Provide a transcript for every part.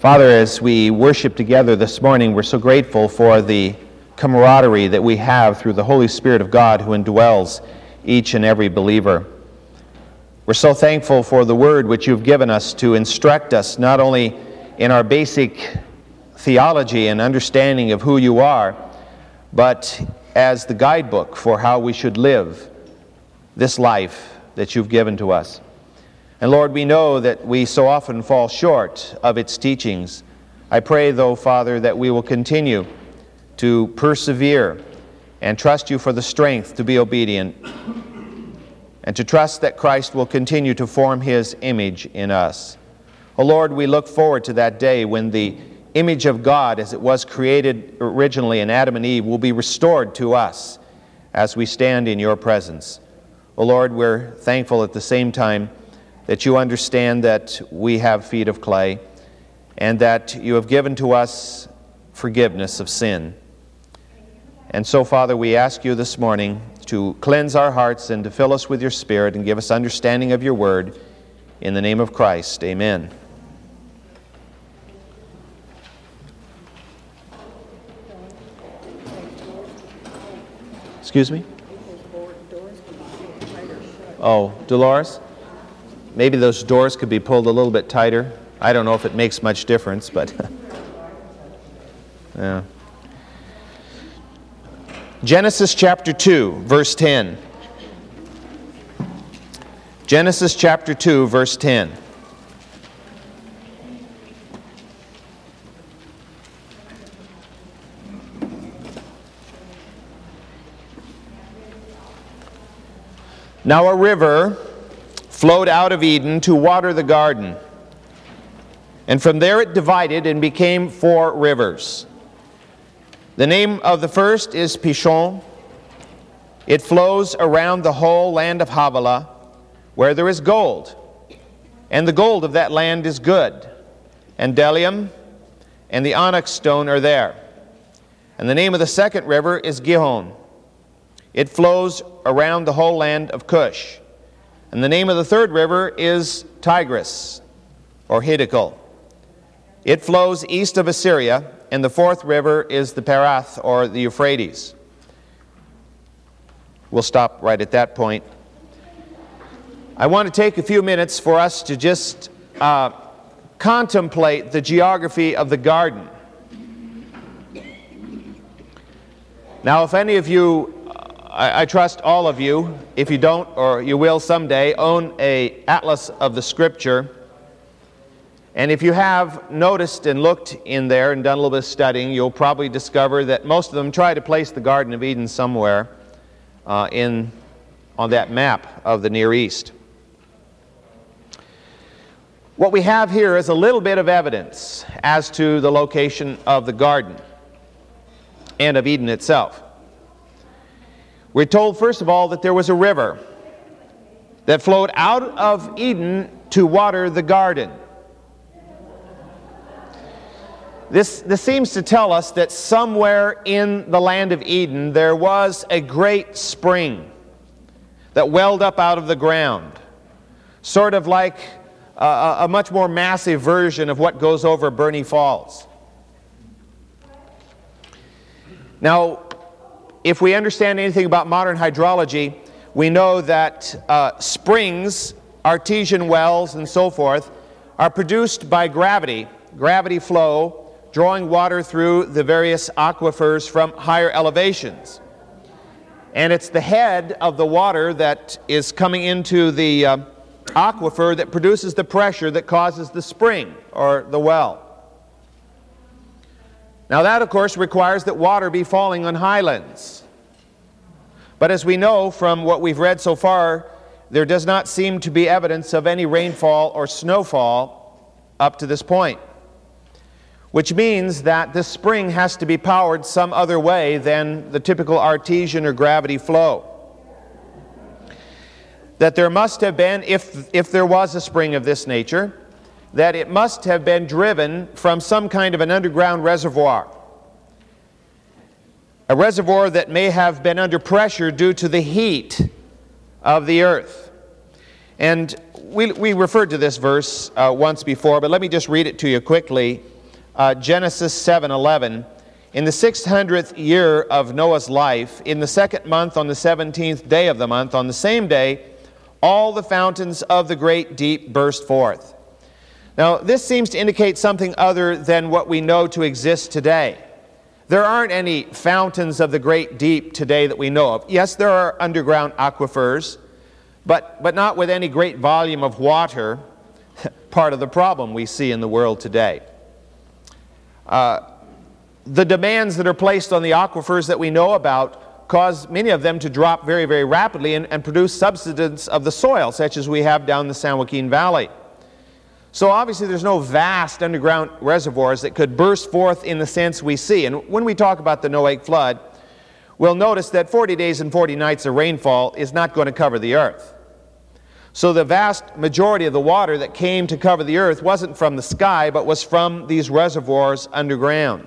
Father, as we worship together this morning, we're so grateful for the camaraderie that we have through the Holy Spirit of God who indwells each and every believer. We're so thankful for the word which you've given us to instruct us not only in our basic theology and understanding of who you are, but as the guidebook for how we should live this life that you've given to us. And Lord, we know that we so often fall short of its teachings. I pray, though, Father, that we will continue to persevere and trust you for the strength to be obedient and to trust that Christ will continue to form his image in us. Oh Lord, we look forward to that day when the image of God, as it was created originally in Adam and Eve, will be restored to us as we stand in your presence. Oh Lord, we're thankful at the same time that you understand that we have feet of clay and that you have given to us forgiveness of sin. And so, Father, we ask you this morning to cleanse our hearts and to fill us with your Spirit and give us understanding of your word. In the name of Christ, amen. Excuse me? Oh, Dolores? Maybe those doors could be pulled a little bit tighter. I don't know if it makes much difference, but. yeah. Genesis chapter 2, verse 10. Genesis chapter 2, verse 10. Now a river flowed out of Eden to water the garden. And from there it divided and became four rivers. The name of the first is Pishon. It flows around the whole land of Havilah, where there is gold. And the gold of that land is good. And bdellium and the onyx stone are there. And the name of the second river is Gihon. It flows around the whole land of Cush. And the name of the third river is Tigris, or Hiddekel. It flows east of Assyria, and the fourth river is the Perath, or the Euphrates. We'll stop right at that point. I want to take a few minutes for us to just uh, contemplate the geography of the garden. Now, if any of you I, I, trust all of you, if you don't, or you will someday, own a atlas of the Scripture. And if you have noticed and looked in there and done a little bit of studying, you'll probably discover that most of them try to place the Garden of Eden somewhere uh, in, on that map of the Near East. What we have here is a little bit of evidence as to the location of the garden and of Eden itself. We're told, first of all, that there was a river that flowed out of Eden to water the garden. This, this seems to tell us that somewhere in the land of Eden there was a great spring that welled up out of the ground, sort of like a, a much more massive version of what goes over Burney Falls. Now, if we understand anything about modern hydrology, we know that uh, springs, artesian wells, and so forth are produced by gravity, gravity flow, drawing water through the various aquifers from higher elevations. And it's the head of the water that is coming into the uh, aquifer that produces the pressure that causes the spring or the well. Now, that, of course, requires that water be falling on highlands. But as we know from what we've read so far, there does not seem to be evidence of any rainfall or snowfall up to this point, which means that this spring has to be powered some other way than the typical artesian or gravity flow. That there must have been, if, if there was a spring of this nature, that it must have been driven from some kind of an underground reservoir. A reservoir that may have been under pressure due to the heat of the earth. And we, we referred to this verse uh, once before, but let me just read it to you quickly. Uh, Genesis 7:11. In the 600th year of Noah's life, in the second month, on the 17th day of the month, on the same day, all the fountains of the great deep burst forth. Now, this seems to indicate something other than what we know to exist today. There aren't any fountains of the great deep today that we know of. Yes, there are underground aquifers, but, but not with any great volume of water, part of the problem we see in the world today. Uh, the demands that are placed on the aquifers that we know about cause many of them to drop very, very rapidly and, and produce subsidence of the soil, such as we have down the San Joaquin Valley. So obviously there's no vast underground reservoirs that could burst forth in the sense we see. And when we talk about the Noahic flood, we'll notice that 40 days and 40 nights of rainfall is not going to cover the earth. So the vast majority of the water that came to cover the earth wasn't from the sky, but was from these reservoirs underground.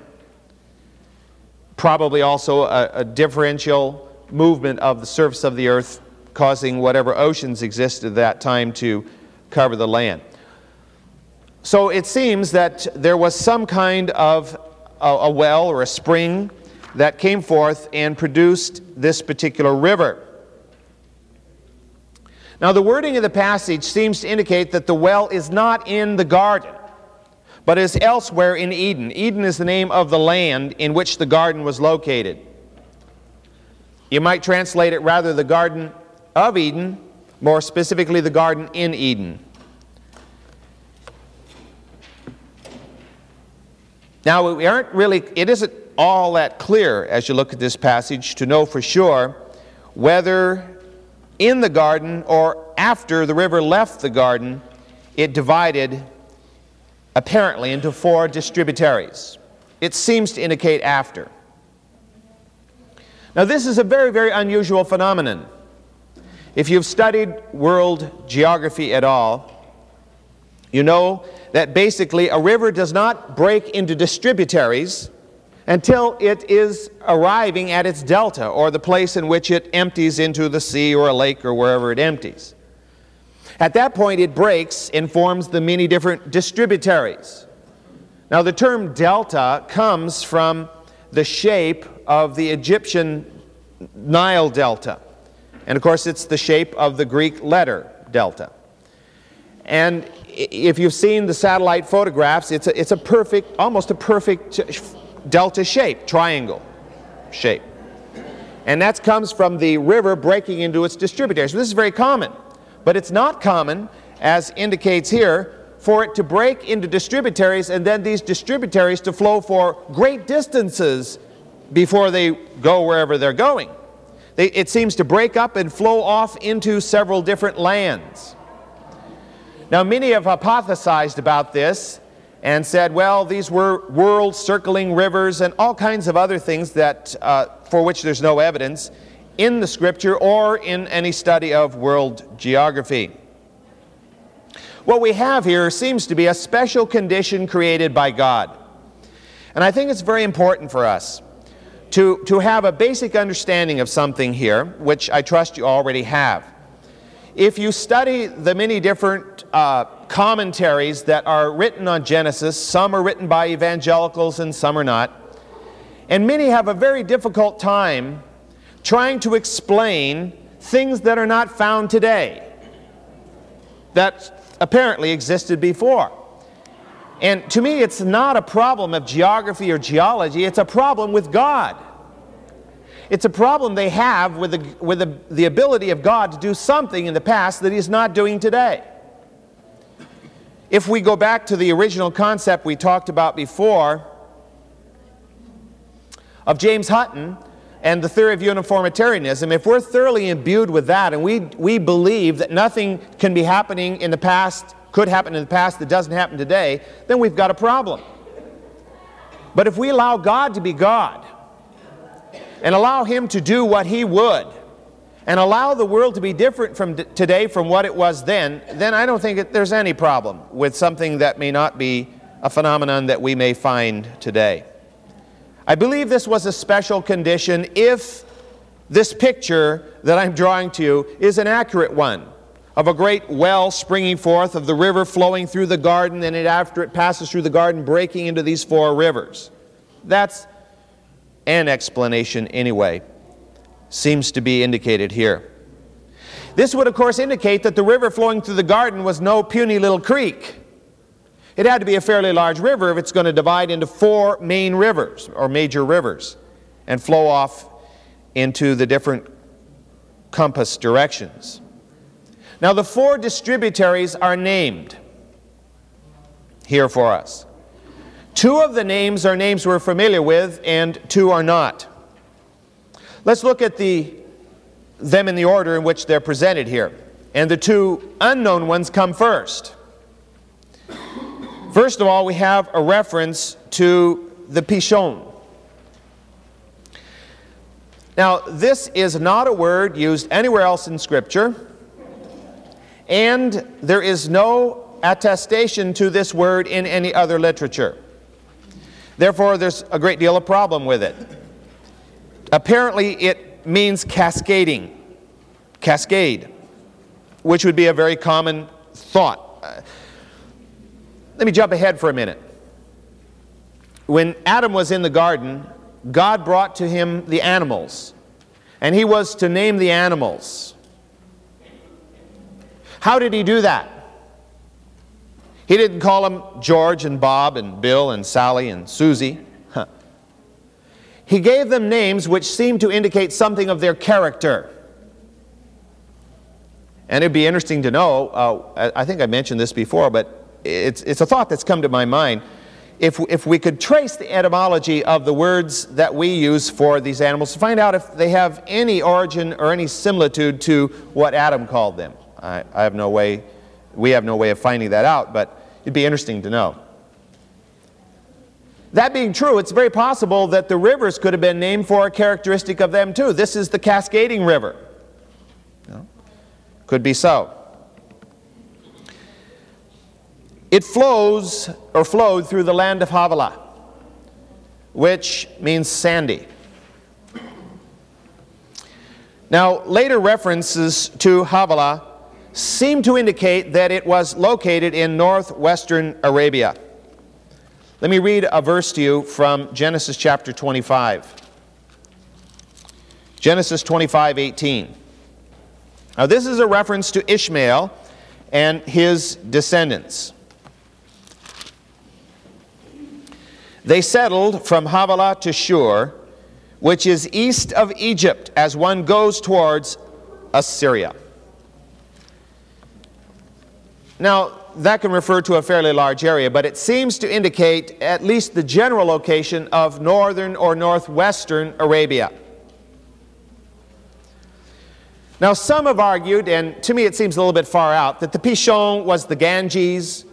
Probably also a, a differential movement of the surface of the earth causing whatever oceans existed at that time to cover the land. So it seems that there was some kind of a, a, well or a spring that came forth and produced this particular river. Now, the wording of the passage seems to indicate that the well is not in the garden, but is elsewhere in Eden. Eden is the name of the land in which the garden was located. You might translate it rather the Garden of Eden, more specifically, the Garden in Eden. Now, we aren't really, it isn't all that clear as you look at this passage to know for sure whether in the garden or after the river left the garden, it divided apparently into four distributaries. It seems to indicate after. Now, this is a very, very unusual phenomenon. If you've studied world geography at all, you know that basically a river does not break into distributaries until it is arriving at its delta or the place in which it empties into the sea or a lake or wherever it empties. At that point, it breaks and forms the many different distributaries. Now, the term delta comes from the shape of the Egyptian Nile delta. And of course, it's the shape of the Greek letter delta. And if you've seen the satellite photographs, it's a, it's a perfect, almost a perfect delta shape, triangle shape. And that comes from the river breaking into its distributaries. So this is very common, but it's not common, as indicates here, for it to break into distributaries and then these distributaries to flow for great distances before they go wherever they're going. They, it seems to break up and flow off into several different lands. Now, many have hypothesized about this and said, well, these were world circling rivers and all kinds of other things that, uh, for which there's no evidence in the scripture or in any study of world geography. What we have here seems to be a special condition created by God. And I think it's very important for us to, to have a basic understanding of something here, which I trust you already have. If you study the many different uh, commentaries that are written on Genesis, some are written by evangelicals and some are not, and many have a very difficult time trying to explain things that are not found today, that apparently existed before. And to me, it's not a problem of geography or geology, it's a problem with God. It's a problem they have with, the, with the, the ability of God to do something in the past that He's not doing today. If we go back to the original concept we talked about before of James Hutton and the theory of uniformitarianism, if we're thoroughly imbued with that and we, we believe that nothing can be happening in the past, could happen in the past that doesn't happen today, then we've got a problem. But if we allow God to be God, and allow Him to do what He would and allow the world to be different from today from what it was then, then I don't think that there's any problem with something that may not be a phenomenon that we may find today. I believe this was a special condition if this picture that I'm drawing to you is an accurate one of a great well springing forth, of the river flowing through the garden, and it, after it passes through the garden, breaking into these four rivers. That's an explanation, anyway, seems to be indicated here. This would, of course, indicate that the river flowing through the garden was no puny little creek. It had to be a fairly large river if it's going to divide into four main rivers or major rivers and flow off into the different compass directions. Now, the four distributaries are named here for us. Two of the names are names we're familiar with, and two are not. Let's look at the, them in the order in which they're presented here. And the two unknown ones come first. First of all, we have a reference to the Pishon. Now, this is not a word used anywhere else in Scripture, and there is no attestation to this word in any other literature. Therefore, there's a great deal of problem with it. Apparently, it means cascading, cascade, which would be a very common thought. Let me jump ahead for a minute. When Adam was in the garden, God brought to him the animals, and he was to name the animals. How did he do that? He didn't call them George and Bob and Bill and Sally and Susie. He gave them names which seemed to indicate something of their character. And it'd be interesting to know, uh, I think I mentioned this before, but it's, it's a thought that's come to my mind if, if we could trace the etymology of the words that we use for these animals to find out if they have any origin or any similitude to what Adam called them. I, I have no way, we have no way of finding that out, but it'd be interesting to know. That being true, it's very possible that the rivers could have been named for a characteristic of them too. This is the Cascading River. Could be so. It flows or flowed through the land of Havilah, which means sandy. Now, later references to Havilah seem to indicate that it was located in northwestern Arabia. Let me read a verse to you from Genesis chapter 25. Genesis 25, 18. Now, this is a reference to Ishmael and his descendants. They settled from Havilah to Shur, which is east of Egypt as one goes towards Assyria. Now, that can refer to a fairly large area, but it seems to indicate at least the general location of northern or northwestern Arabia. Now, some have argued, and to me it seems a little bit far out, that the Pishon was the Ganges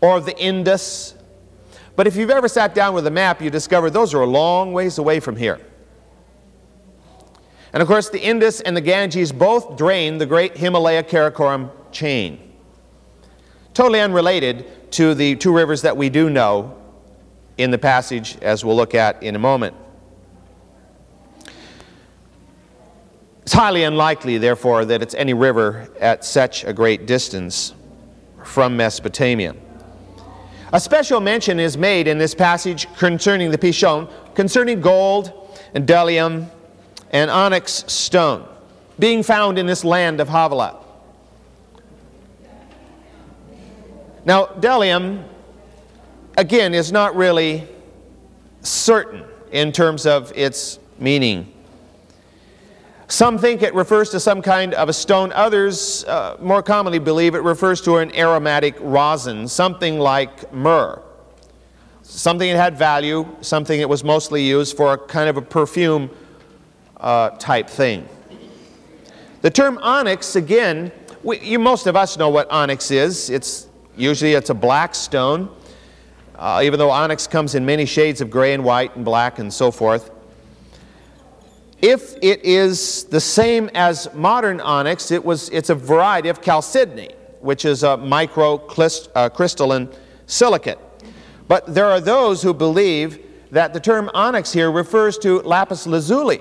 or the Indus but if you've ever sat down with a map, you discover those are a long ways away from here. And of course, the Indus and the Ganges both drain the great Himalaya Karakoram chain. Totally unrelated to the two rivers that we do know in the passage, as we'll look at in a moment. It's highly unlikely, therefore, that it's any river at such a great distance from Mesopotamia. A special mention is made in this passage concerning the Pishon, concerning gold and bdellium and onyx stone being found in this land of Havilah. Now, Bdellium, again, is not really certain in terms of its meaning. Some think it refers to some kind of a stone. Others uh, more commonly believe it refers to an aromatic rosin, something like myrrh. Something that had value, something that was mostly used for a kind of a perfume uh, type thing. The term onyx, again, we, you, most of us know what onyx is. It's usually it's a black stone, uh, even though onyx comes in many shades of gray and white and black and so forth. If it is the same as modern onyx, it was, it's a variety of chalcedony, which is a microcrystalline uh, silicate. But there are those who believe that the term onyx here refers to lapis lazuli,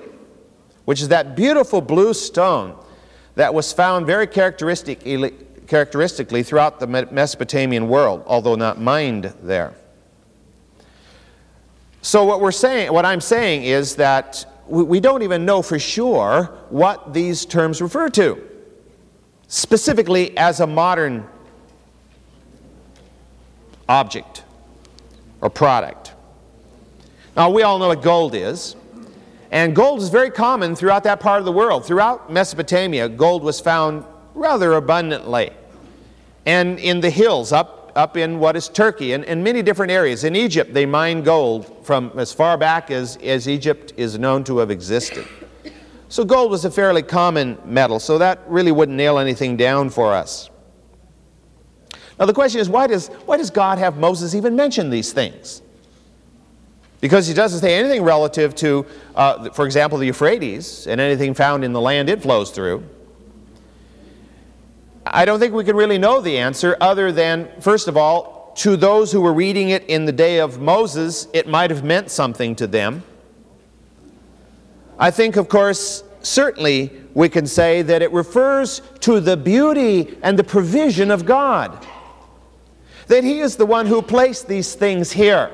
which is that beautiful blue stone that was found very characteristically, characteristically throughout the Mesopotamian world, although not mined there. So what we're saying, what I'm saying is that we don't even know for sure what these terms refer to, specifically as a modern object or product. Now, we all know what gold is. And gold is very common throughout that part of the world. Throughout Mesopotamia, gold was found rather abundantly. And in the hills up, up in what is Turkey and in many different areas. In Egypt, they mine gold from as far back as, as Egypt is known to have existed. So gold was a fairly common metal, so that really wouldn't nail anything down for us. Now the question is, why does, why does God have Moses even mention these things? Because he doesn't say anything relative to, uh, for example, the Euphrates and anything found in the land it flows through. I don't think we can really know the answer other than, first of all, to those who were reading it in the day of Moses, it might have meant something to them. I think, of course, certainly we can say that it refers to the beauty and the provision of God. That He is the one who placed these things here.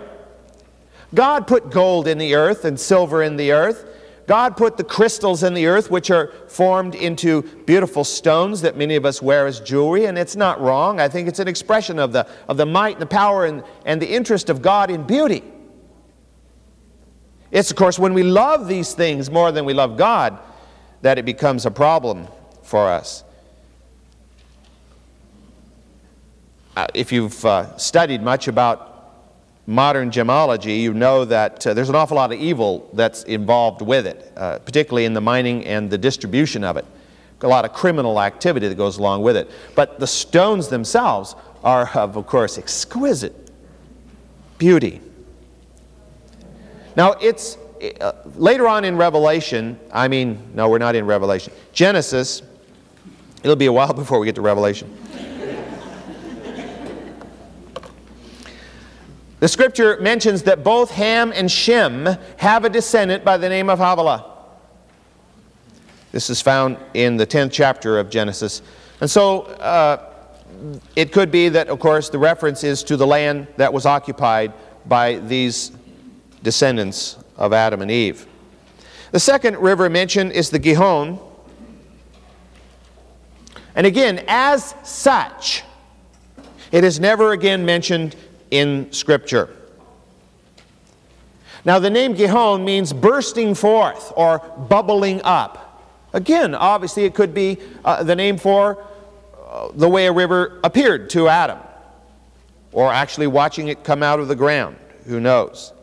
God put gold in the earth and silver in the earth. God put the crystals in the earth, which are formed into beautiful stones that many of us wear as jewelry, and it's not wrong. I think it's an expression of the, of the might and the power and, and the interest of God in beauty. It's, of course, when we love these things more than we love God that it becomes a problem for us. Uh, if you've uh, studied much about modern gemology, you know that uh, there's an awful lot of evil that's involved with it, uh, particularly in the mining and the distribution of it. A lot of criminal activity that goes along with it. But the stones themselves are of, of course, exquisite beauty. Now, it's uh, later on in Revelation, I mean, no, we're not in Revelation. Genesis, it'll be a while before we get to Revelation. The scripture mentions that both Ham and Shem have a descendant by the name of Havilah. This is found in the 10th chapter of Genesis. And so uh, it could be that, of course, the reference is to the land that was occupied by these descendants of Adam and Eve. The second river mentioned is the Gihon. And again, as such, it is never again mentioned in Scripture. Now, the name Gihon means bursting forth or bubbling up. Again, obviously, it could be uh, the name for uh, the way a river appeared to Adam, or actually watching it come out of the ground. Who knows?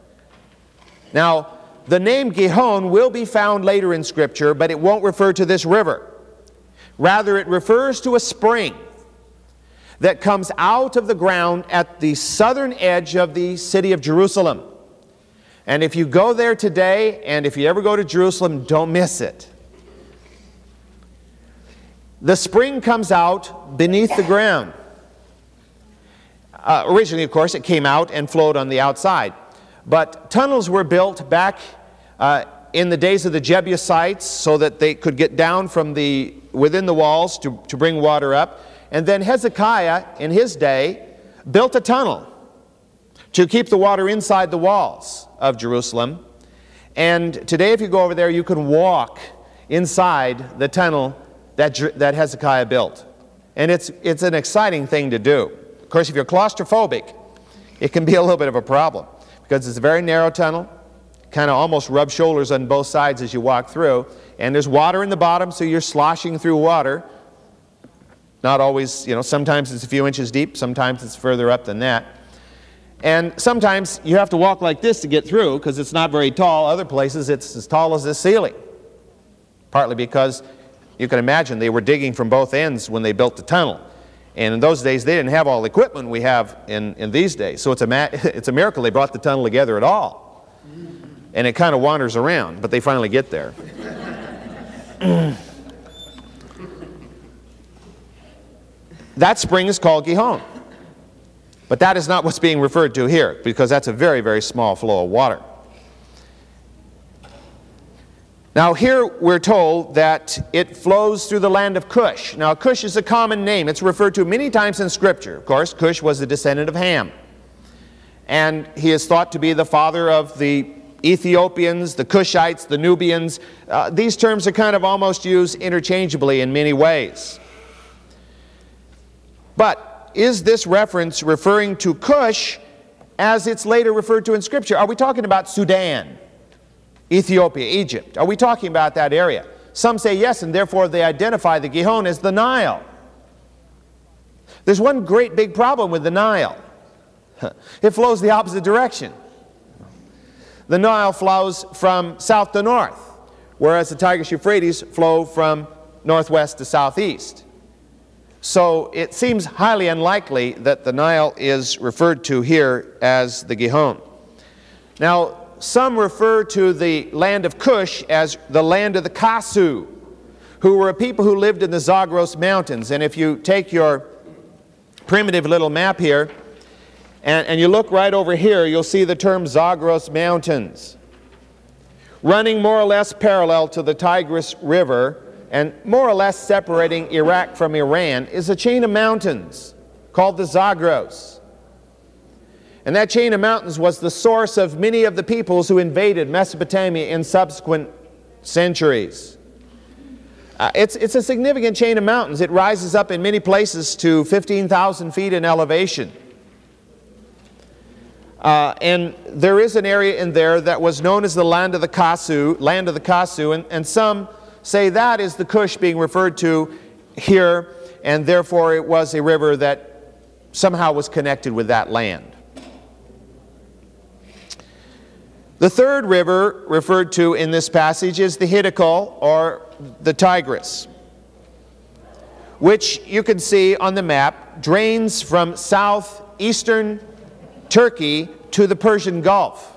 Now, the name Gihon will be found later in Scripture, but it won't refer to this river. Rather, it refers to a spring that comes out of the ground at the southern edge of the city of Jerusalem. And if you go there today, and if you ever go to Jerusalem, don't miss it. The spring comes out beneath the ground. Uh, originally, of course, it came out and flowed on the outside. But tunnels were built back uh, in the days of the Jebusites so that they could get down from the within the walls to, to bring water up. And then Hezekiah, in his day, built a tunnel to keep the water inside the walls of Jerusalem. And today, if you go over there, you can walk inside the tunnel that, that Hezekiah built. And it's, it's an exciting thing to do. Of course, if you're claustrophobic, it can be a little bit of a problem because it's a very narrow tunnel, kind of almost rub shoulders on both sides as you walk through. And there's water in the bottom, so you're sloshing through water. Not always, you know, sometimes it's a few inches deep, sometimes it's further up than that. And sometimes you have to walk like this to get through because it's not very tall. Other places it's as tall as the ceiling. Partly because you can imagine they were digging from both ends when they built the tunnel. And in those days, they didn't have all the equipment we have in, in these days. So it's a, ma- it's a miracle they brought the tunnel together at all. And it kind of wanders around, but they finally get there. That spring is called Gihon. But that is not what's being referred to here, because that's a very, very small flow of water. Now, here we're told that it flows through the land of Cush. Now, Cush is a common name. It's referred to many times in Scripture. Of course, Cush was a descendant of Ham. And he is thought to be the father of the Ethiopians, the Cushites, the Nubians. Uh, these terms are kind of almost used interchangeably in many ways. But is this reference referring to Cush as it's later referred to in Scripture? Are we talking about Sudan? Ethiopia, Egypt. Are we talking about that area? Some say yes, and therefore they identify the Gihon as the Nile. There's one great big problem with the Nile it flows the opposite direction. The Nile flows from south to north, whereas the Tigris Euphrates flow from northwest to southeast. So it seems highly unlikely that the Nile is referred to here as the Gihon. Now, some refer to the land of Cush as the land of the Kasu, who were a people who lived in the Zagros Mountains. And if you take your primitive little map here and, and you look right over here, you'll see the term Zagros Mountains. Running more or less parallel to the Tigris River and more or less separating Iraq from Iran is a chain of mountains called the Zagros. And that chain of mountains was the source of many of the peoples who invaded Mesopotamia in subsequent centuries. Uh, it's, it's a significant chain of mountains. It rises up in many places to 15,000 feet in elevation. Uh, and there is an area in there that was known as the land of the Kasu, land of the Kasu, and, and some say that is the Cush being referred to here, and therefore it was a river that somehow was connected with that land. The third river referred to in this passage is the Hiddekel or the Tigris, which you can see on the map drains from southeastern Turkey to the Persian Gulf.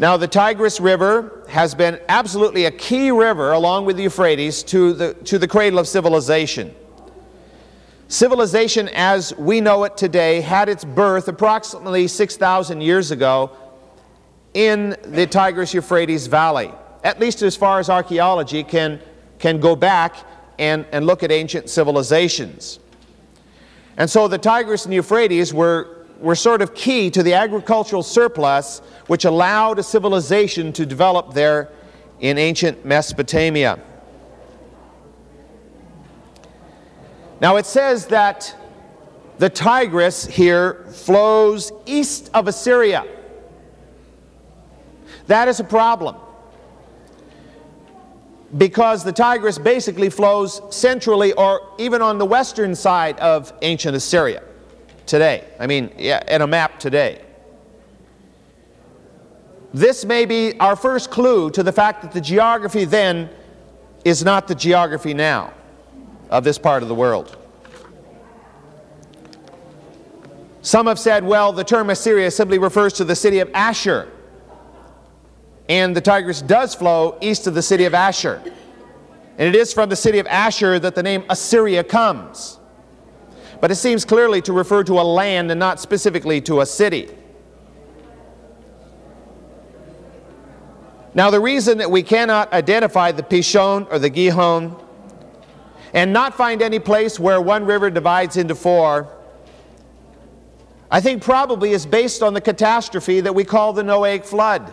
Now, the Tigris River has been absolutely a key river, along with the Euphrates, to the, to the cradle of civilization. Civilization as we know it today had its birth approximately 6,000 years ago in the Tigris Euphrates Valley, at least as far as archaeology can, can go back and, and look at ancient civilizations. And so the Tigris and Euphrates were, were sort of key to the agricultural surplus which allowed a civilization to develop there in ancient Mesopotamia. Now it says that the Tigris here flows east of Assyria. That is a problem because the Tigris basically flows centrally or even on the western side of ancient Assyria today. I mean, yeah, in a map today. This may be our first clue to the fact that the geography then is not the geography now of this part of the world. Some have said, well, the term Assyria simply refers to the city of Ashur. And the Tigris does flow east of the city of Ashur. And it is from the city of Ashur that the name Assyria comes. But it seems clearly to refer to a land and not specifically to a city. Now, the reason that we cannot identify the Pishon or the Gihon and not find any place where one river divides into four, I think probably is based on the catastrophe that we call the Noahic flood.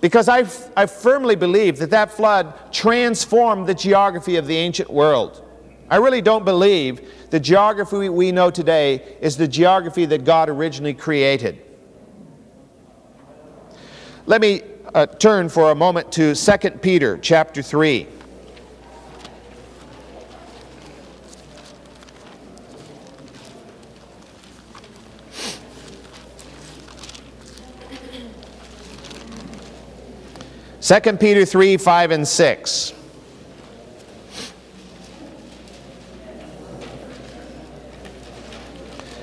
Because I, I firmly believe that that flood transformed the geography of the ancient world. I really don't believe the geography we know today is the geography that God originally created. Let me uh, turn for a moment to 2 Peter chapter 3. 2 Peter 3 5 and 6.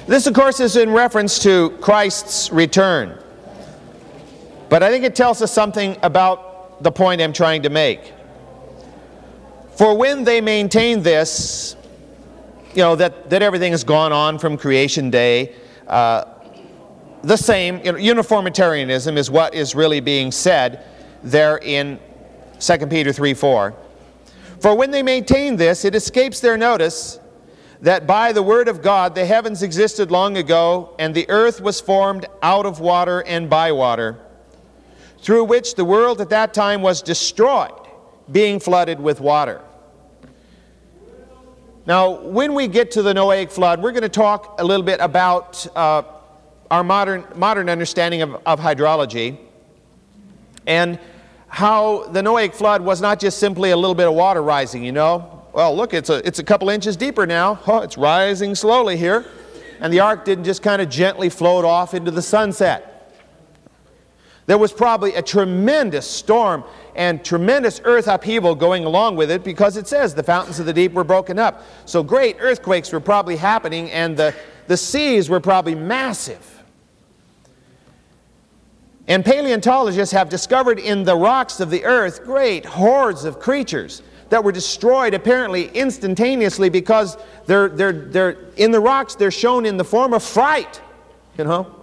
This, of course, is in reference to Christ's return. But I think it tells us something about the point I'm trying to make. For when they maintain this, you know, that, that everything has gone on from creation day, uh, the same. You know, uniformitarianism is what is really being said there in 2 Peter 3 4. For when they maintain this, it escapes their notice that by the word of God the heavens existed long ago, and the earth was formed out of water and by water, through which the world at that time was destroyed, being flooded with water. Now, when we get to the Noahic flood, we're going to talk a little bit about uh, our modern, modern understanding of, of hydrology and how the Noahic flood was not just simply a little bit of water rising, you know. Well, look, it's a, it's a couple inches deeper now. Oh, it's rising slowly here. And the ark didn't just kind of gently float off into the sunset. There was probably a tremendous storm and tremendous earth upheaval going along with it because it says the fountains of the deep were broken up. So great earthquakes were probably happening and the, the seas were probably massive. And paleontologists have discovered in the rocks of the earth great hordes of creatures that were destroyed apparently instantaneously because they're, they're, they're in the rocks, they're shown in the form of fright, you know?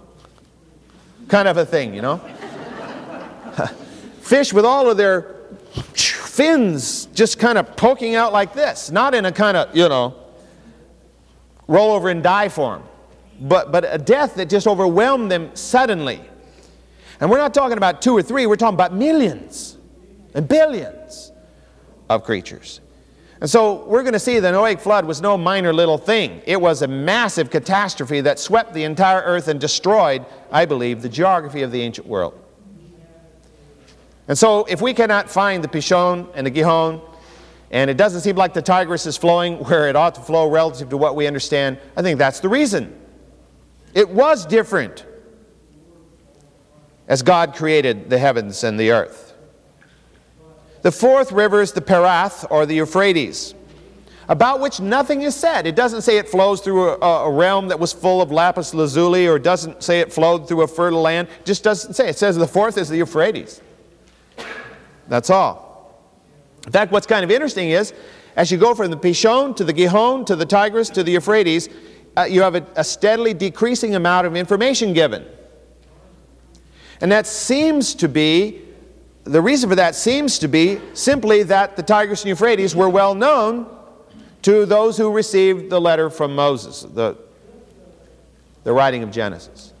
Kind of a thing, you know? Fish with all of their fins just kind of poking out like this, not in a kind of, you know, roll over and die form, but, but a death that just overwhelmed them suddenly. And we're not talking about two or three, we're talking about millions and billions of creatures. And so we're going to see the Noahic flood was no minor little thing. It was a massive catastrophe that swept the entire earth and destroyed, I believe, the geography of the ancient world. And so if we cannot find the Pishon and the Gihon, and it doesn't seem like the Tigris is flowing where it ought to flow relative to what we understand, I think that's the reason. It was different as God created the heavens and the earth. The fourth river is the Perath or the Euphrates, about which nothing is said. It doesn't say it flows through a, a realm that was full of lapis lazuli or doesn't say it flowed through a fertile land. It just doesn't say. It says the fourth is the Euphrates. That's all. In fact, what's kind of interesting is as you go from the Pishon to the Gihon to the Tigris to the Euphrates, uh, you have a, a steadily decreasing amount of information given. And that seems to be, the reason for that seems to be simply that the Tigris and Euphrates were well known to those who received the letter from Moses, the, the writing of Genesis.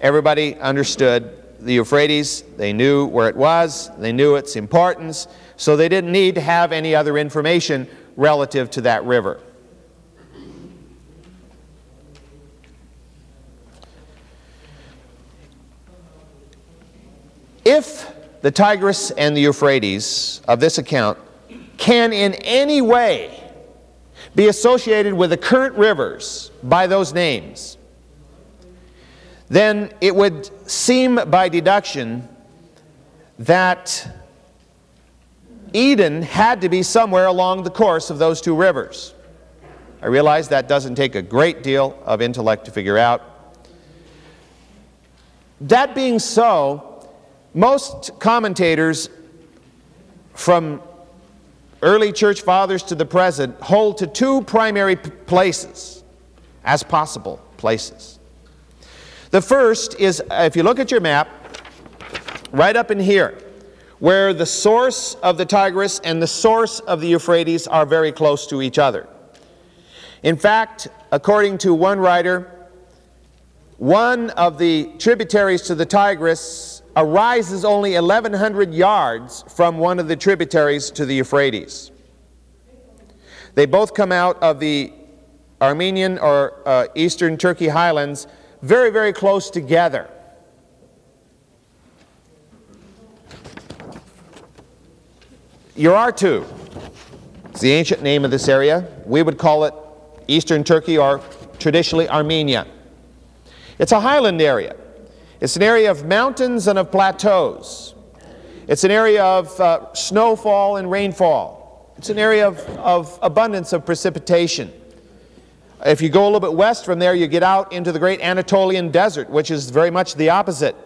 Everybody understood the Euphrates, they knew where it was, they knew its importance, so they didn't need to have any other information relative to that river. If the Tigris and the Euphrates of this account can in any way be associated with the current rivers by those names, then it would seem by deduction that Eden had to be somewhere along the course of those two rivers. I realize that doesn't take a great deal of intellect to figure out. That being so, most commentators from early church fathers to the present hold to two primary places as possible places. The first is, uh, if you look at your map, right up in here, where the source of the Tigris and the source of the Euphrates are very close to each other. In fact, according to one writer, one of the tributaries to the Tigris arises only 1,100 yards from one of the tributaries to the Euphrates. They both come out of the Armenian or uh, eastern Turkey highlands very, very close together. Urartu is the ancient name of this area. We would call it eastern Turkey or traditionally Armenia. It's a highland area. It's an area of mountains and of plateaus. It's an area of uh, snowfall and rainfall. It's an area of, of abundance of precipitation. If you go a little bit west from there, you get out into the great Anatolian desert, which is very much the opposite.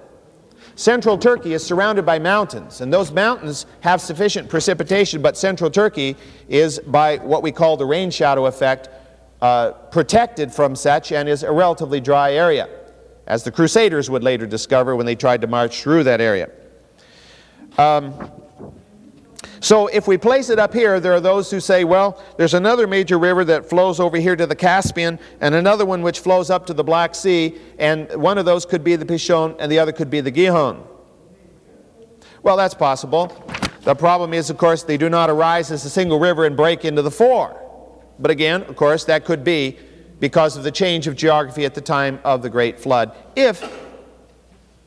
Central Turkey is surrounded by mountains, and those mountains have sufficient precipitation, but central Turkey is, by what we call the rain shadow effect, uh, protected from such and is a relatively dry area. As the Crusaders would later discover when they tried to march through that area. Um, so if we place it up here, there are those who say, well, there's another major river that flows over here to the Caspian, and another one which flows up to the Black Sea, and one of those could be the Pishon, and the other could be the Gihon. Well, that's possible. The problem is, of course, they do not arise as a single river and break into the four. But again, of course, that could be because of the change of geography at the time of the Great Flood, if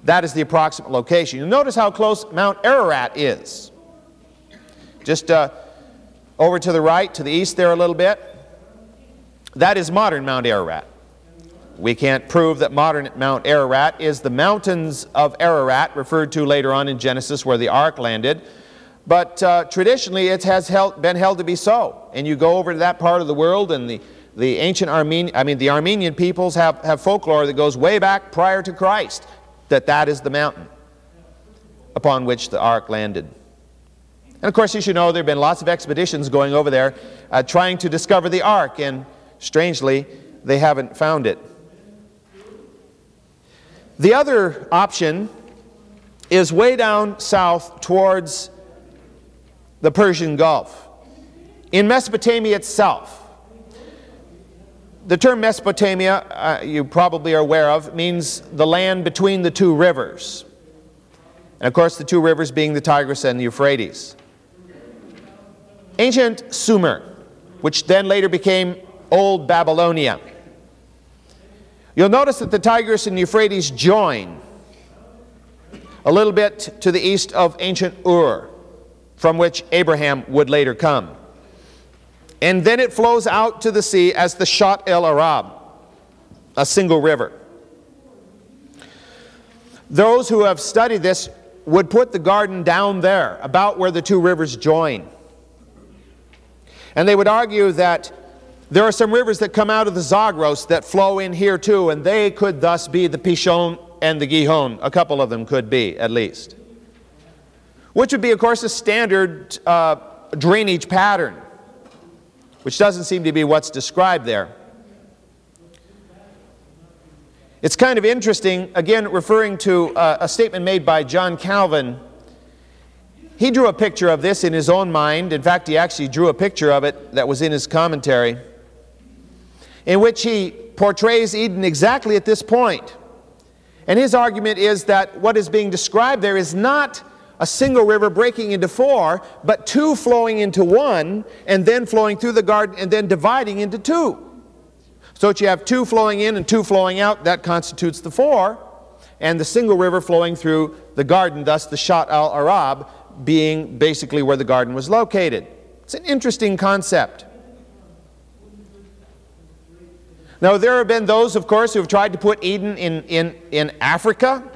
that is the approximate location. You'll notice how close Mount Ararat is. Just uh, over to the right, to the east there a little bit. That is modern Mount Ararat. We can't prove that modern Mount Ararat is the mountains of Ararat, referred to later on in Genesis where the ark landed. But uh, traditionally it has held, been held to be so. And you go over to that part of the world and the the ancient Armenian, I mean the Armenian peoples have, have folklore that goes way back prior to Christ, that that is the mountain upon which the ark landed. And of course, you should know there have been lots of expeditions going over there uh, trying to discover the ark, and strangely, they haven't found it. The other option is way down south towards the Persian Gulf. In Mesopotamia itself, the term Mesopotamia, uh, you probably are aware of, means the land between the two rivers. And of course, the two rivers being the Tigris and the Euphrates. Ancient Sumer, which then later became Old Babylonia. You'll notice that the Tigris and Euphrates join a little bit to the east of ancient Ur, from which Abraham would later come. And then it flows out to the sea as the Shat el Arab, a single river. Those who have studied this would put the garden down there, about where the two rivers join. And they would argue that there are some rivers that come out of the Zagros that flow in here too, and they could thus be the Pishon and the Gihon. A couple of them could be, at least. Which would be, of course, a standard uh, drainage pattern which doesn't seem to be what's described there. It's kind of interesting, again, referring to uh, a statement made by John Calvin. He drew a picture of this in his own mind. In fact, he actually drew a picture of it that was in his commentary, in which he portrays Eden exactly at this point. And his argument is that what is being described there is not a single river breaking into four, but two flowing into one, and then flowing through the garden, and then dividing into two. So that you have two flowing in and two flowing out, that constitutes the four, and the single river flowing through the garden, thus the Shat al Arab being basically where the garden was located. It's an interesting concept. Now, there have been those, of course, who have tried to put Eden in, in, in Africa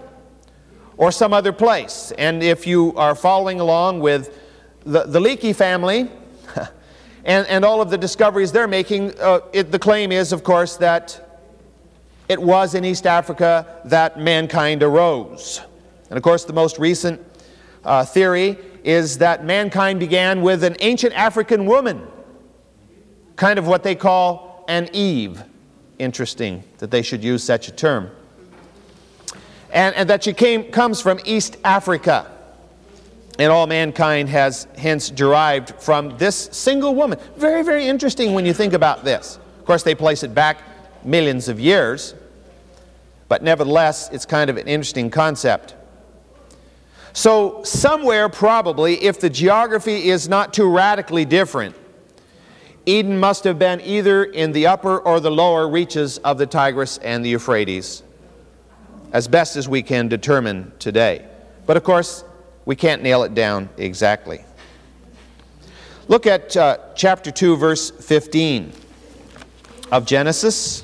or some other place. And if you are following along with the, the Leakey family and, and all of the discoveries they're making, uh, it, the claim is, of course, that it was in East Africa that mankind arose. And of course, the most recent uh, theory is that mankind began with an ancient African woman, kind of what they call an Eve. Interesting that they should use such a term and, and that she came, comes from East Africa. And all mankind has hence derived from this single woman. Very, very interesting when you think about this. Of course, they place it back millions of years, but nevertheless, it's kind of an interesting concept. So, somewhere probably, if the geography is not too radically different, Eden must have been either in the upper or the lower reaches of the Tigris and the Euphrates as best as we can determine today. But of course, we can't nail it down exactly. Look at uh, chapter 2, verse 15 of Genesis.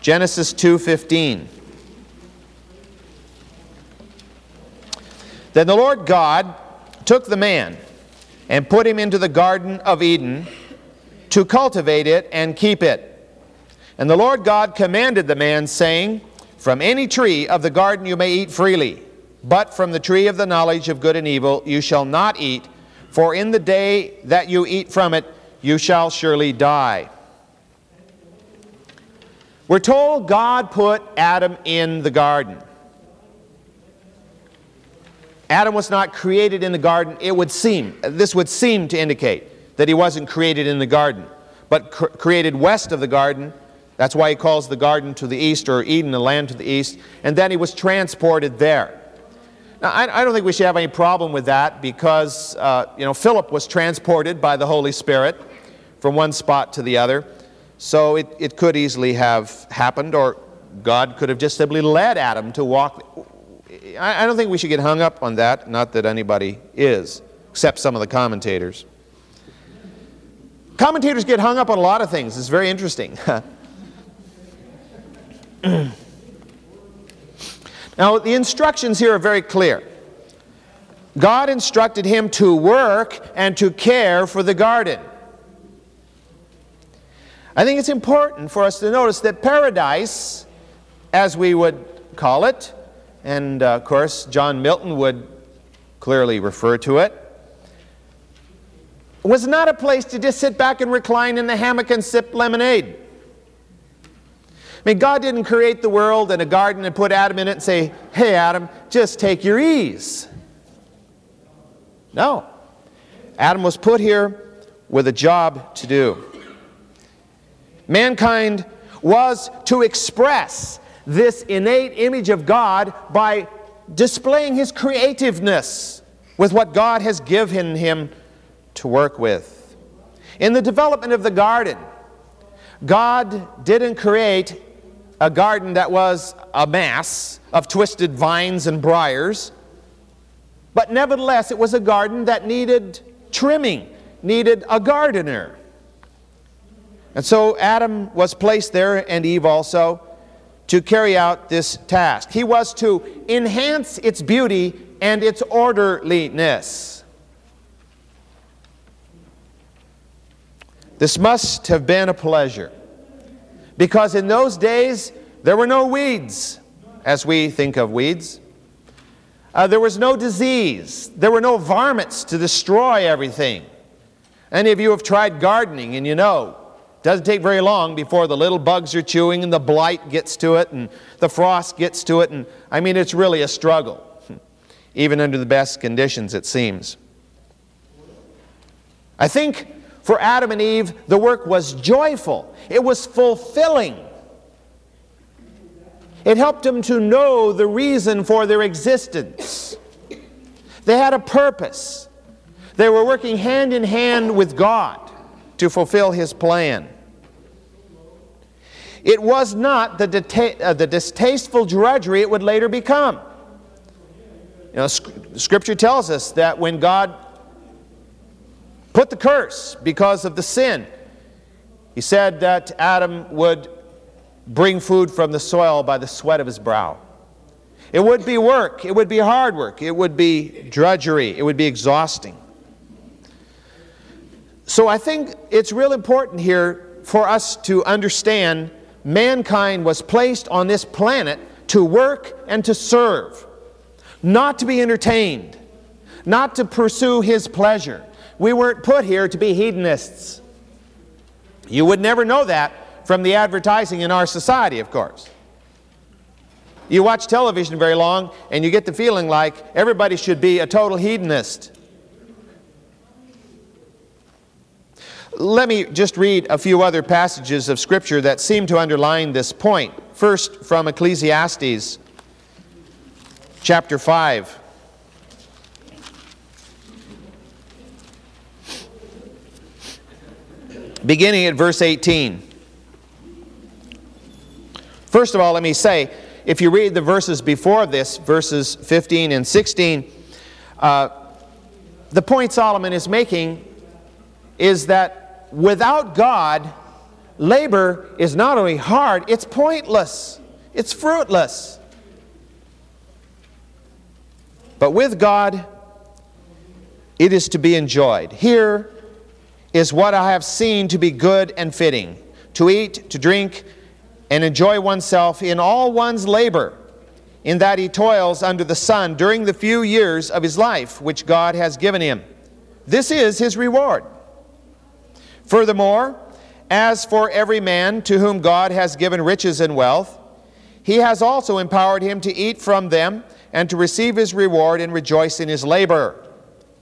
Genesis 2:15. Then the Lord God took the man and put him into the garden of Eden to cultivate it and keep it. And the Lord God commanded the man saying, from any tree of the garden you may eat freely, but from the tree of the knowledge of good and evil you shall not eat, for in the day that you eat from it you shall surely die. We're told God put Adam in the garden. Adam was not created in the garden. It would seem, this would seem to indicate that he wasn't created in the garden, but cr- created west of the garden. That's why he calls the garden to the east, or Eden, the land to the east. And then he was transported there. Now, I, I don't think we should have any problem with that because, uh, you know, Philip was transported by the Holy Spirit from one spot to the other. So it, it could easily have happened, or God could have just simply led Adam to walk. I, I don't think we should get hung up on that, not that anybody is, except some of the commentators. Commentators get hung up on a lot of things. It's very interesting. now, the instructions here are very clear. God instructed him to work and to care for the garden. I think it's important for us to notice that paradise, as we would call it, and uh, of course John Milton would clearly refer to it, was not a place to just sit back and recline in the hammock and sip lemonade. I mean, God didn't create the world and a garden and put Adam in it and say, hey, Adam, just take your ease. No. Adam was put here with a job to do. Mankind was to express this innate image of God by displaying his creativeness with what God has given him to work with. In the development of the garden, God didn't create a garden that was a mass of twisted vines and briars, but nevertheless, it was a garden that needed trimming, needed a gardener. And so Adam was placed there, and Eve also, to carry out this task. He was to enhance its beauty and its orderliness. This must have been a pleasure, because in those days there were no weeds, as we think of weeds. Uh, there was no disease. There were no varmints to destroy everything. Any of you have tried gardening and you know it doesn't take very long before the little bugs are chewing and the blight gets to it and the frost gets to it. And I mean, it's really a struggle, even under the best conditions, it seems. I think for Adam and Eve, the work was joyful, it was fulfilling. It helped them to know the reason for their existence. They had a purpose. They were working hand in hand with God to fulfill his plan. It was not the, deta- uh, the distasteful drudgery it would later become. You know, sc- Scripture tells us that when God put the curse because of the sin, He said that Adam would bring food from the soil by the sweat of his brow. It would be work, it would be hard work, it would be drudgery, it would be exhausting. So I think it's real important here for us to understand mankind was placed on this planet to work and to serve, not to be entertained, not to pursue his pleasure. We weren't put here to be hedonists. You would never know that from the advertising in our society, of course. You watch television very long and you get the feeling like everybody should be a total hedonist. Let me just read a few other passages of Scripture that seem to underline this point. First, from Ecclesiastes chapter 5. Beginning at verse 18. First of all, let me say, if you read the verses before this, verses 15 and 16, uh, the point Solomon is making is that without God, labor is not only hard, it's pointless, it's fruitless. But with God, it is to be enjoyed. Here is what I have seen to be good and fitting to eat, to drink, and enjoy oneself in all one's labor, in that he toils under the sun during the few years of his life which God has given him. This is his reward. Furthermore, As for every man to whom God has given riches and wealth, he has also empowered him to eat from them and to receive his reward and rejoice in his labor.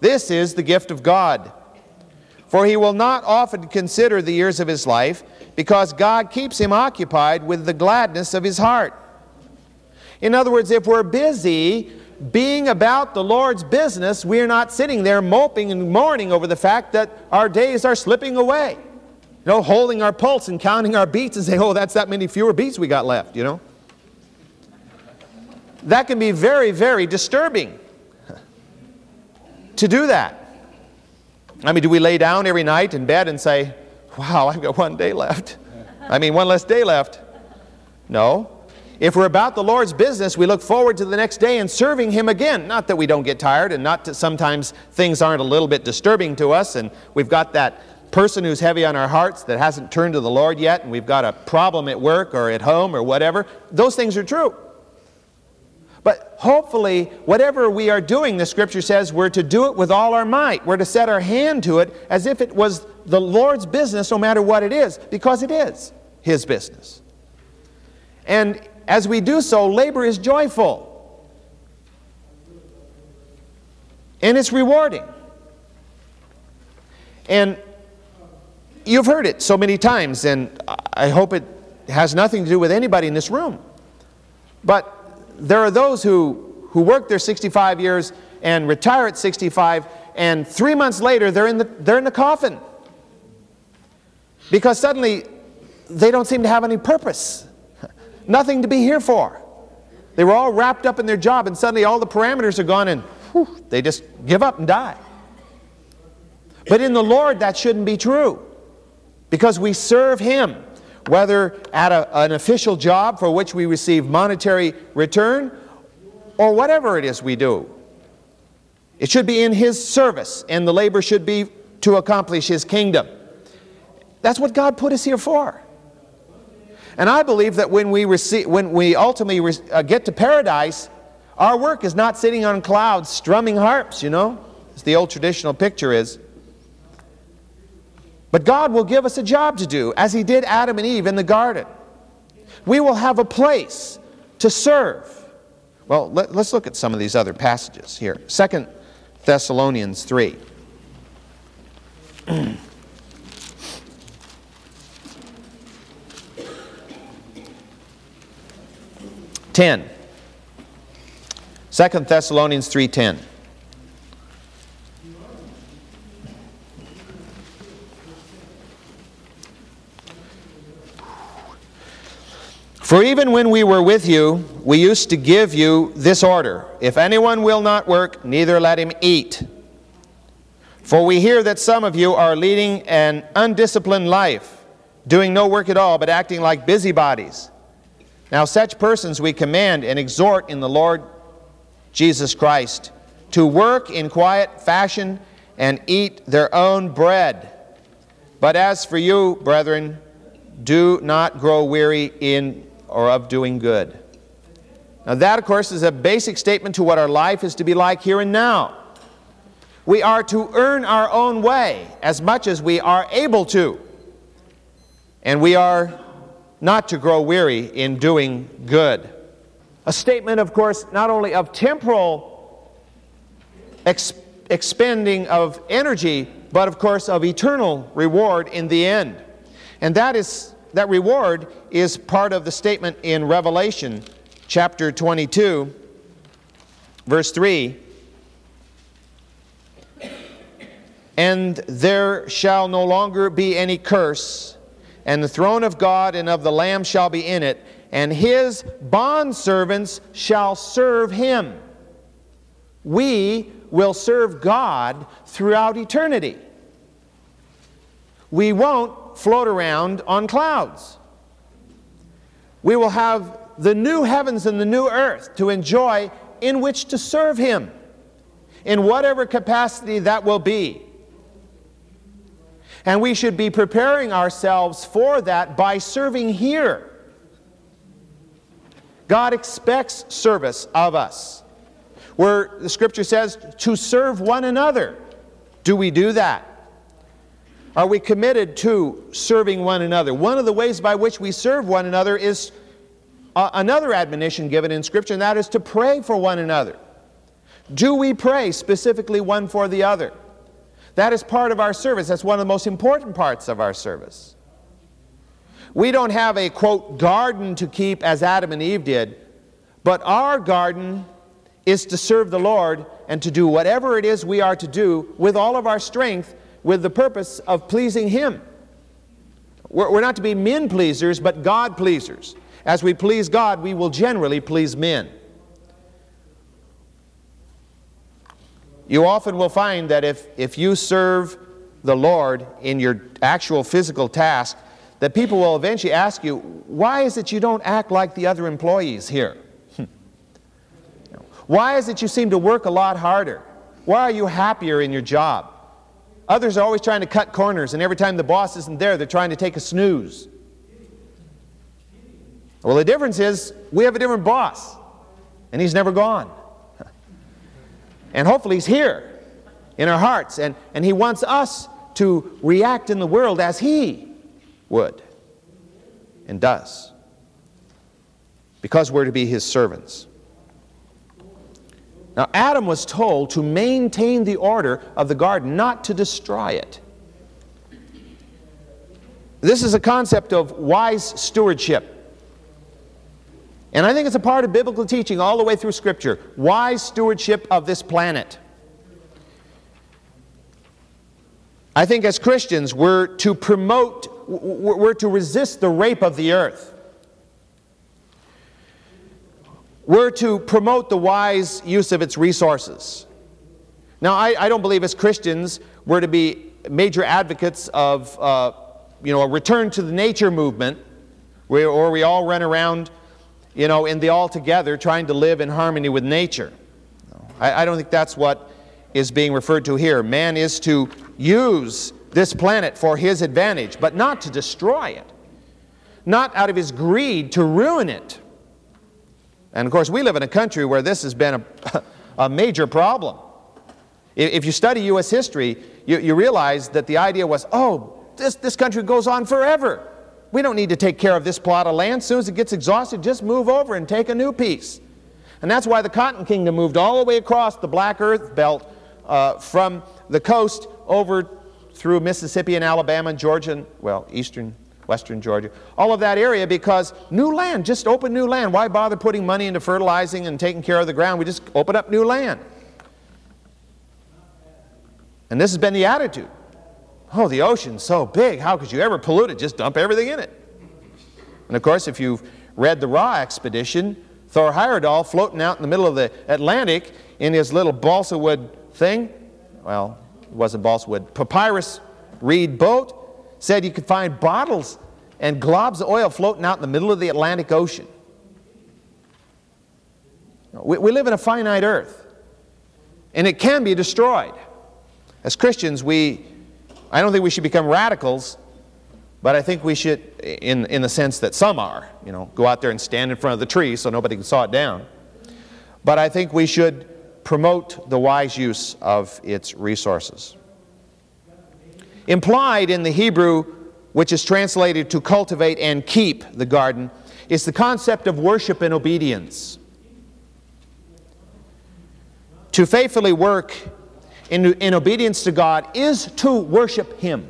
This is the gift of God. For he will not often consider the years of his life, because God keeps him occupied with the gladness of his heart. In other words, if we're busy being about the Lord's business, we're not sitting there moping and mourning over the fact that our days are slipping away. You know, holding our pulse and counting our beats and saying, oh, that's that many fewer beats we got left, you know. That can be very, very disturbing to do that. I mean, do we lay down every night in bed and say, wow, I've got one day left? I mean, one less day left. No. If we're about the Lord's business, we look forward to the next day and serving Him again. Not that we don't get tired and not that sometimes things aren't a little bit disturbing to us and we've got that person who's heavy on our hearts that hasn't turned to the Lord yet and we've got a problem at work or at home or whatever. Those things are true. But hopefully, whatever we are doing, the scripture says we're to do it with all our might. We're to set our hand to it as if it was the Lord's business, no matter what it is, because it is His business. And as we do so, labor is joyful. And it's rewarding. And you've heard it so many times, and I hope it has nothing to do with anybody in this room. But there are those who, who work their 65 years and retire at 65, and three months later they're in the, they're in the coffin. Because suddenly they don't seem to have any purpose, nothing to be here for. They were all wrapped up in their job, and suddenly all the parameters are gone, and whew, they just give up and die. But in the Lord, that shouldn't be true because we serve Him whether at a, an official job for which we receive monetary return or whatever it is we do. It should be in His service, and the labor should be to accomplish His kingdom. That's what God put us here for. And I believe that when we, receive, when we ultimately re- uh, get to paradise, our work is not sitting on clouds strumming harps, you know, as the old traditional picture is. But God will give us a job to do, as He did Adam and Eve in the garden. We will have a place to serve. Well, let, us look at some of these other passages here. Second Thessalonians 3. Ten. Second Thessalonians 3.10. For even when we were with you, we used to give you this order If anyone will not work, neither let him eat. For we hear that some of you are leading an undisciplined life, doing no work at all, but acting like busybodies. Now, such persons we command and exhort in the Lord Jesus Christ to work in quiet fashion and eat their own bread. But as for you, brethren, do not grow weary in or of doing good. Now, that, of course, is a basic statement to what our life is to be like here and now. We are to earn our own way as much as we are able to. And we are not to grow weary in doing good. A statement, of course, not only of temporal ex- expending of energy, but of course of eternal reward in the end. And that is that reward is part of the statement in Revelation chapter 22, verse 3. And there shall no longer be any curse, and the throne of God and of the Lamb shall be in it, and his bondservants shall serve him. We will serve God throughout eternity. We won't float around on clouds. We will have the new heavens and the new earth to enjoy in which to serve Him, in whatever capacity that will be. And we should be preparing ourselves for that by serving here. God expects service of us. Where the scripture says to serve one another. Do we do that? Are we committed to serving one another? One of the ways by which we serve one another is uh, another admonition given in Scripture, and that is to pray for one another. Do we pray specifically one for the other? That is part of our service. That's one of the most important parts of our service. We don't have a, quote, garden to keep as Adam and Eve did, but our garden is to serve the Lord and to do whatever it is we are to do with all of our strength with the purpose of pleasing Him. We're, we're not to be men pleasers, but God pleasers. As we please God, we will generally please men. You often will find that if, if you serve the Lord in your actual physical task, that people will eventually ask you, why is it you don't act like the other employees here? Hmm. why is it you seem to work a lot harder? Why are you happier in your job? Others are always trying to cut corners, and every time the boss isn't there, they're trying to take a snooze. Well, the difference is we have a different boss, and he's never gone. And hopefully, he's here in our hearts, and, and he wants us to react in the world as he would and does, because we're to be his servants. Now, Adam was told to maintain the order of the garden, not to destroy it. This is a concept of wise stewardship. And I think it's a part of biblical teaching all the way through Scripture wise stewardship of this planet. I think as Christians, we're to promote, we're to resist the rape of the earth. We're to promote the wise use of its resources. Now, I, I don't believe as Christians we're to be major advocates of, uh, you know, a return to the nature movement, where, or we all run around you know, in the all together, trying to live in harmony with nature. I, I don't think that's what is being referred to here. Man is to use this planet for his advantage, but not to destroy it, not out of his greed to ruin it. And of course, we live in a country where this has been a, a major problem. If you study U.S. history, you, you realize that the idea was, oh, this, this country goes on forever. We don't need to take care of this plot of land. As soon as it gets exhausted, just move over and take a new piece. And that's why the Cotton Kingdom moved all the way across the Black Earth Belt uh, from the coast over through Mississippi and Alabama and Georgia, and, well, eastern, western Georgia, all of that area because new land, just open new land. Why bother putting money into fertilizing and taking care of the ground? We just open up new land. And this has been the attitude. Oh, the ocean's so big, how could you ever pollute it? Just dump everything in it. And of course, if you've read the Ra expedition, Thor Heyerdahl floating out in the middle of the Atlantic in his little balsa wood thing, well, it wasn't balsa wood, papyrus reed boat, said you could find bottles and globs of oil floating out in the middle of the Atlantic Ocean. We, we live in a finite earth, and it can be destroyed. As Christians, we I don't think we should become radicals, but I think we should, in, in the sense that some are, you know, go out there and stand in front of the tree so nobody can saw it down. But I think we should promote the wise use of its resources. Implied in the Hebrew, which is translated to cultivate and keep the garden, is the concept of worship and obedience. To faithfully work in, in obedience to God is to worship Him.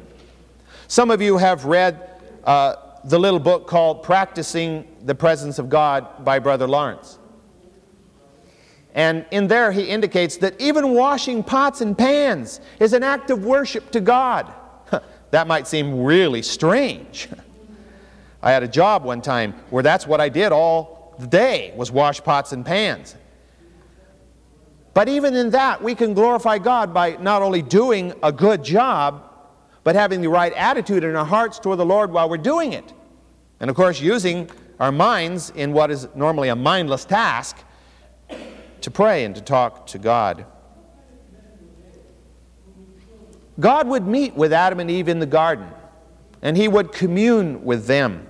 Some of you have read uh, the little book called Practicing the Presence of God by Brother Lawrence. And in there, he indicates that even washing pots and pans is an act of worship to God. That might seem really strange. I had a job one time where that's what I did all day was wash pots and pans. But even in that, we can glorify God by not only doing a good job, but having the right attitude in our hearts toward the Lord while we're doing it. And of course, using our minds in what is normally a mindless task to pray and to talk to God. God would meet with Adam and Eve in the garden, and He would commune with them,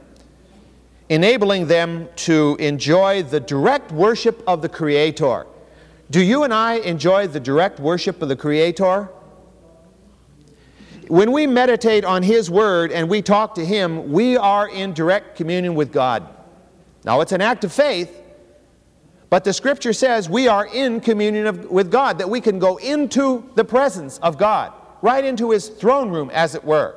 enabling them to enjoy the direct worship of the Creator. Do you and I enjoy the direct worship of the Creator? when we meditate on His Word and we talk to Him, we are in direct communion with God. Now, it's an act of faith, but the Scripture says we are in communion of, with God, that we can go into the presence of God, right into His throne room, as it were.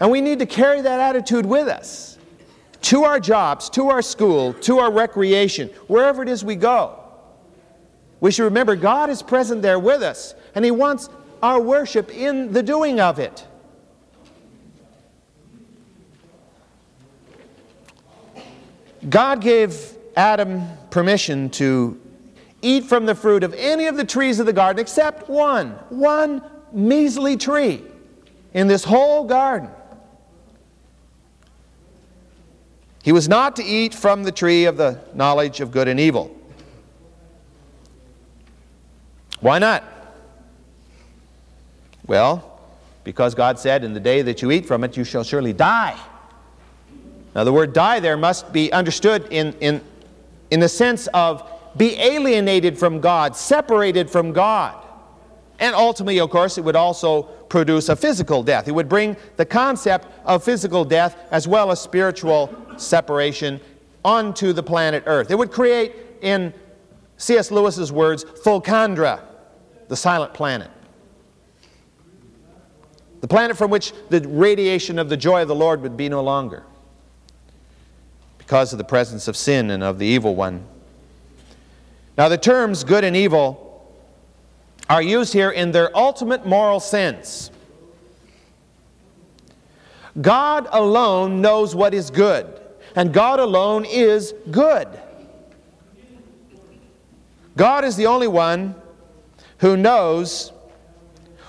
And we need to carry that attitude with us to our jobs, to our school, to our recreation, wherever it is we go. We should remember God is present there with us, and He wants our worship in the doing of it. God gave Adam permission to eat from the fruit of any of the trees of the garden except one, one measly tree in this whole garden. He was not to eat from the tree of the knowledge of good and evil. Why not? Well, because God said, In the day that you eat from it, you shall surely die. Now, the word die there must be understood in, in, in the sense of be alienated from God, separated from God. And ultimately, of course, it would also produce a physical death. It would bring the concept of physical death as well as spiritual separation onto the planet Earth. It would create, in C.S. Lewis's words, Thulcandra, the silent planet. The planet from which the radiation of the joy of the Lord would be no longer because of the presence of sin and of the evil one. Now, the terms good and evil are used here in their ultimate moral sense. God alone knows what is good, and God alone is good. God is the only one who knows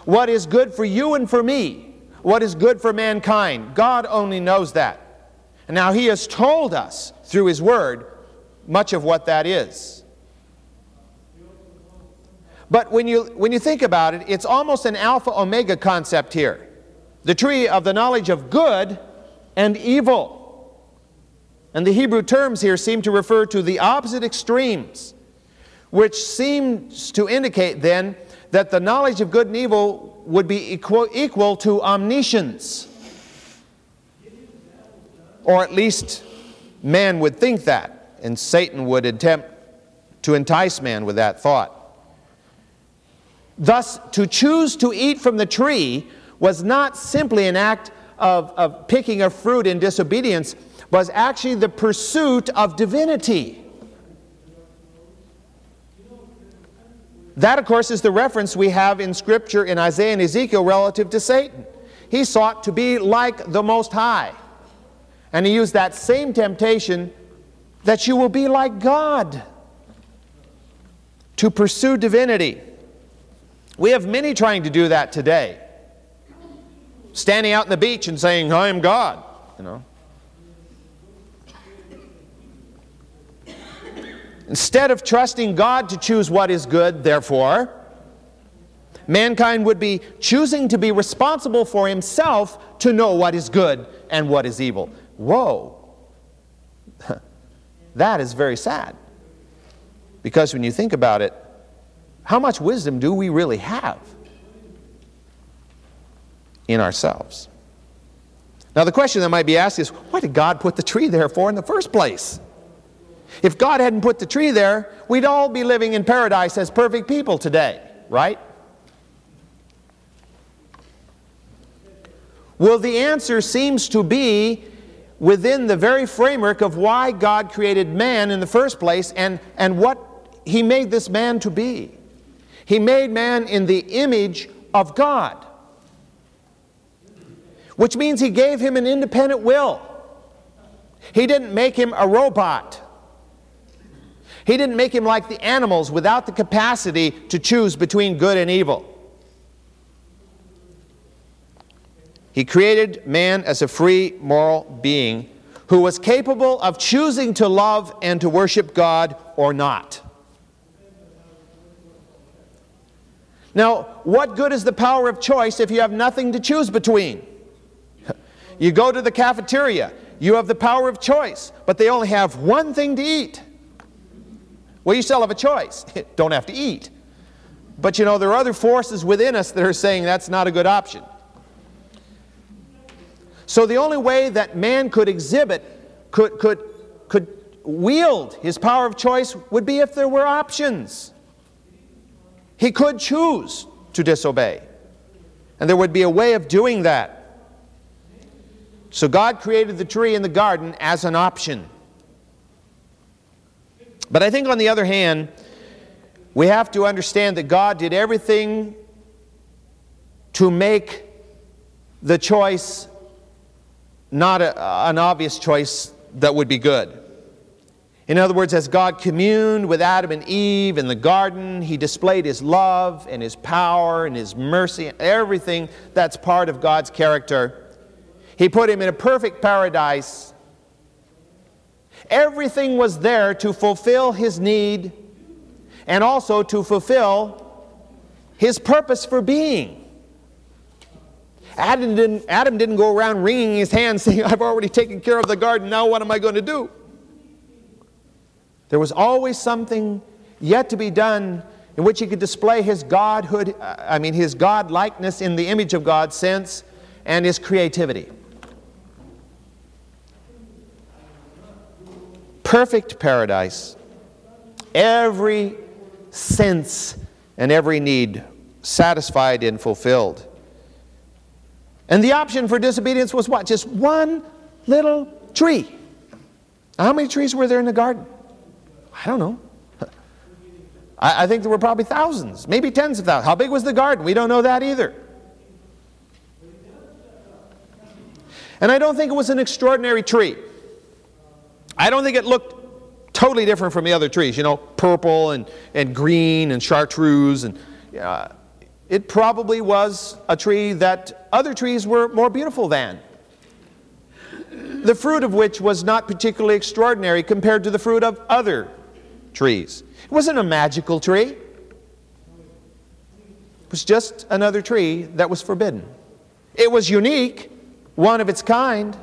what is good for you and for me, what is good for mankind. God only knows that. And now He has told us through His Word much of what that is. But when you, when you think about it, it's almost an alpha omega concept here the tree of the knowledge of good and evil. And the Hebrew terms here seem to refer to the opposite extremes, which seems to indicate then that the knowledge of good and evil would be equal, equal to omniscience. Or at least man would think that, and Satan would attempt to entice man with that thought. Thus, to choose to eat from the tree was not simply an act of, of picking a fruit in disobedience, was actually the pursuit of divinity. That, of course, is the reference we have in Scripture in Isaiah and Ezekiel relative to Satan. He sought to be like the Most High. And he used that same temptation that you will be like God to pursue divinity. We have many trying to do that today. Standing out on the beach and saying, I am God, you know. Instead of trusting God to choose what is good, therefore, mankind would be choosing to be responsible for himself to know what is good and what is evil. Whoa. that is very sad. Because when you think about it, how much wisdom do we really have in ourselves? Now, the question that might be asked is why did God put the tree there for in the first place? If God hadn't put the tree there, we'd all be living in paradise as perfect people today, right? Well, the answer seems to be within the very framework of why God created man in the first place and, and what He made this man to be. He made man in the image of God, which means He gave him an independent will. He didn't make him a robot. He didn't make him like the animals without the capacity to choose between good and evil. He created man as a free moral being who was capable of choosing to love and to worship God or not. Now, what good is the power of choice if you have nothing to choose between? You go to the cafeteria, you have the power of choice, but they only have one thing to eat. Well, you still have a choice. Don't have to eat. But you know, there are other forces within us that are saying that's not a good option. So the only way that man could exhibit, could, could, could wield his power of choice would be if there were options. He could choose to disobey. And there would be a way of doing that. So God created the tree in the garden as an option. But I think, on the other hand, we have to understand that God did everything to make the choice not a, an obvious choice that would be good. In other words, as God communed with Adam and Eve in the garden, He displayed His love and His power and His mercy, and everything that's part of God's character. He put him in a perfect paradise. Everything was there to fulfill his need and also to fulfill his purpose for being. Adam didn't, Adam didn't go around wringing his hands saying, I've already taken care of the garden, now what am I going to do? There was always something yet to be done in which he could display his godhood, I mean, his God likeness in the image of God sense and his creativity. Perfect paradise. Every sense and every need satisfied and fulfilled. And the option for disobedience was what? Just one little tree. How many trees were there in the garden? I don't know. I, I, think there were probably thousands, maybe tens of thousands. How big was the garden? We don't know that either. And I don't think it was an extraordinary tree. I don't think it looked totally different from the other trees, you know, purple and, and green and chartreuse. And uh, it probably was a tree that other trees were more beautiful than. The fruit of which was not particularly extraordinary compared to the fruit of other trees. It wasn't a magical tree, it was just another tree that was forbidden. It was unique, one of its kind.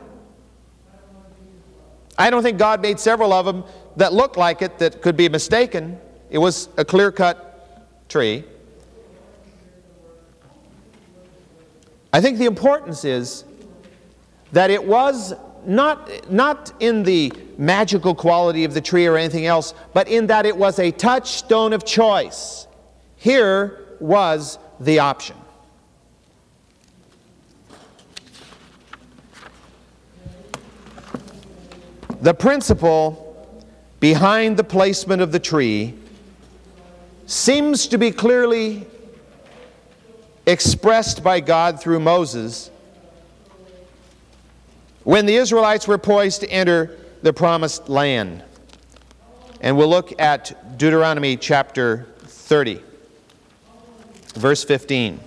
I don't think God made several of them that looked like it that could be mistaken. It was a clear cut tree. I think the importance is that it was not, not in the magical quality of the tree or anything else, but in that it was a touchstone of choice. Here was the option. The principle behind the placement of the tree seems to be clearly expressed by God through Moses when the Israelites were poised to enter the promised land. And we'll look at Deuteronomy chapter 30, verse 15.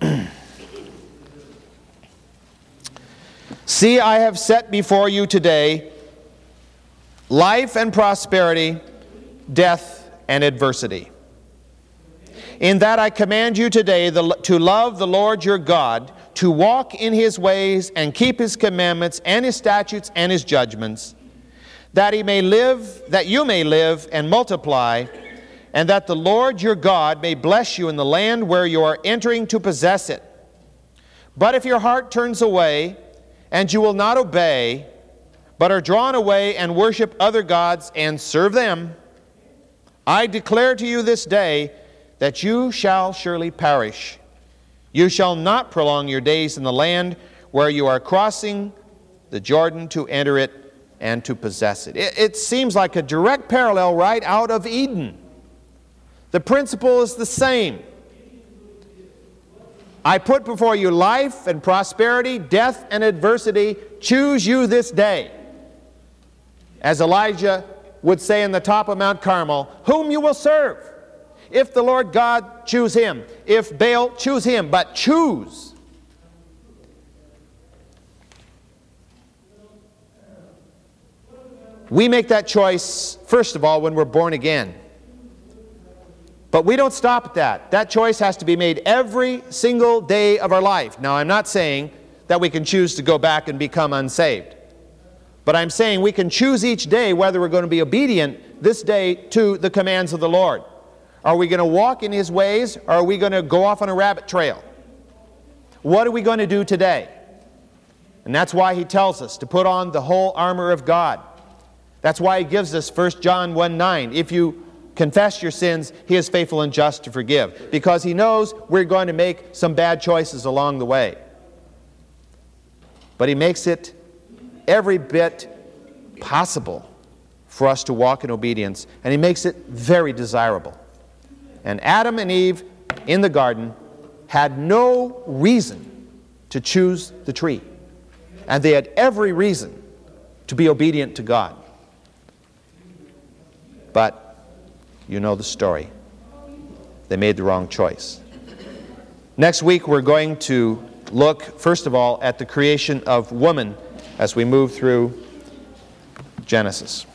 See, I have set before you today life and prosperity, death and adversity. In that I command you today the, to love the Lord your God, to walk in his ways and keep his commandments and his statutes and his judgments, that he may live, that you may live and multiply, and that the Lord your God may bless you in the land where you are entering to possess it. But if your heart turns away, and you will not obey, but are drawn away and worship other gods and serve them, I declare to you this day that you shall surely perish. You shall not prolong your days in the land where you are crossing the Jordan to enter it and to possess it. It, it seems like a direct parallel right out of Eden. The principle is the same. I put before you life and prosperity, death and adversity. Choose you this day. As Elijah would say in the top of Mount Carmel, whom you will serve. If the Lord God, choose him. If Baal, choose him. But choose. We make that choice, first of all, when we're born again. But we don't stop at that. That choice has to be made every single day of our life. Now, I'm not saying that we can choose to go back and become unsaved. But I'm saying we can choose each day whether we're going to be obedient this day to the commands of the Lord. Are we going to walk in His ways or are we going to go off on a rabbit trail? What are we going to do today? And that's why He tells us to put on the whole armor of God. That's why He gives us 1 John 1 9. If you confess your sins, He is faithful and just to forgive. Because He knows we're going to make some bad choices along the way. But He makes it every bit possible for us to walk in obedience, and He makes it very desirable. And Adam and Eve in the garden had no reason to choose the tree, and they had every reason to be obedient to God. But you know the story. They made the wrong choice. Next week, we're going to look, first of all, at the creation of woman as we move through Genesis.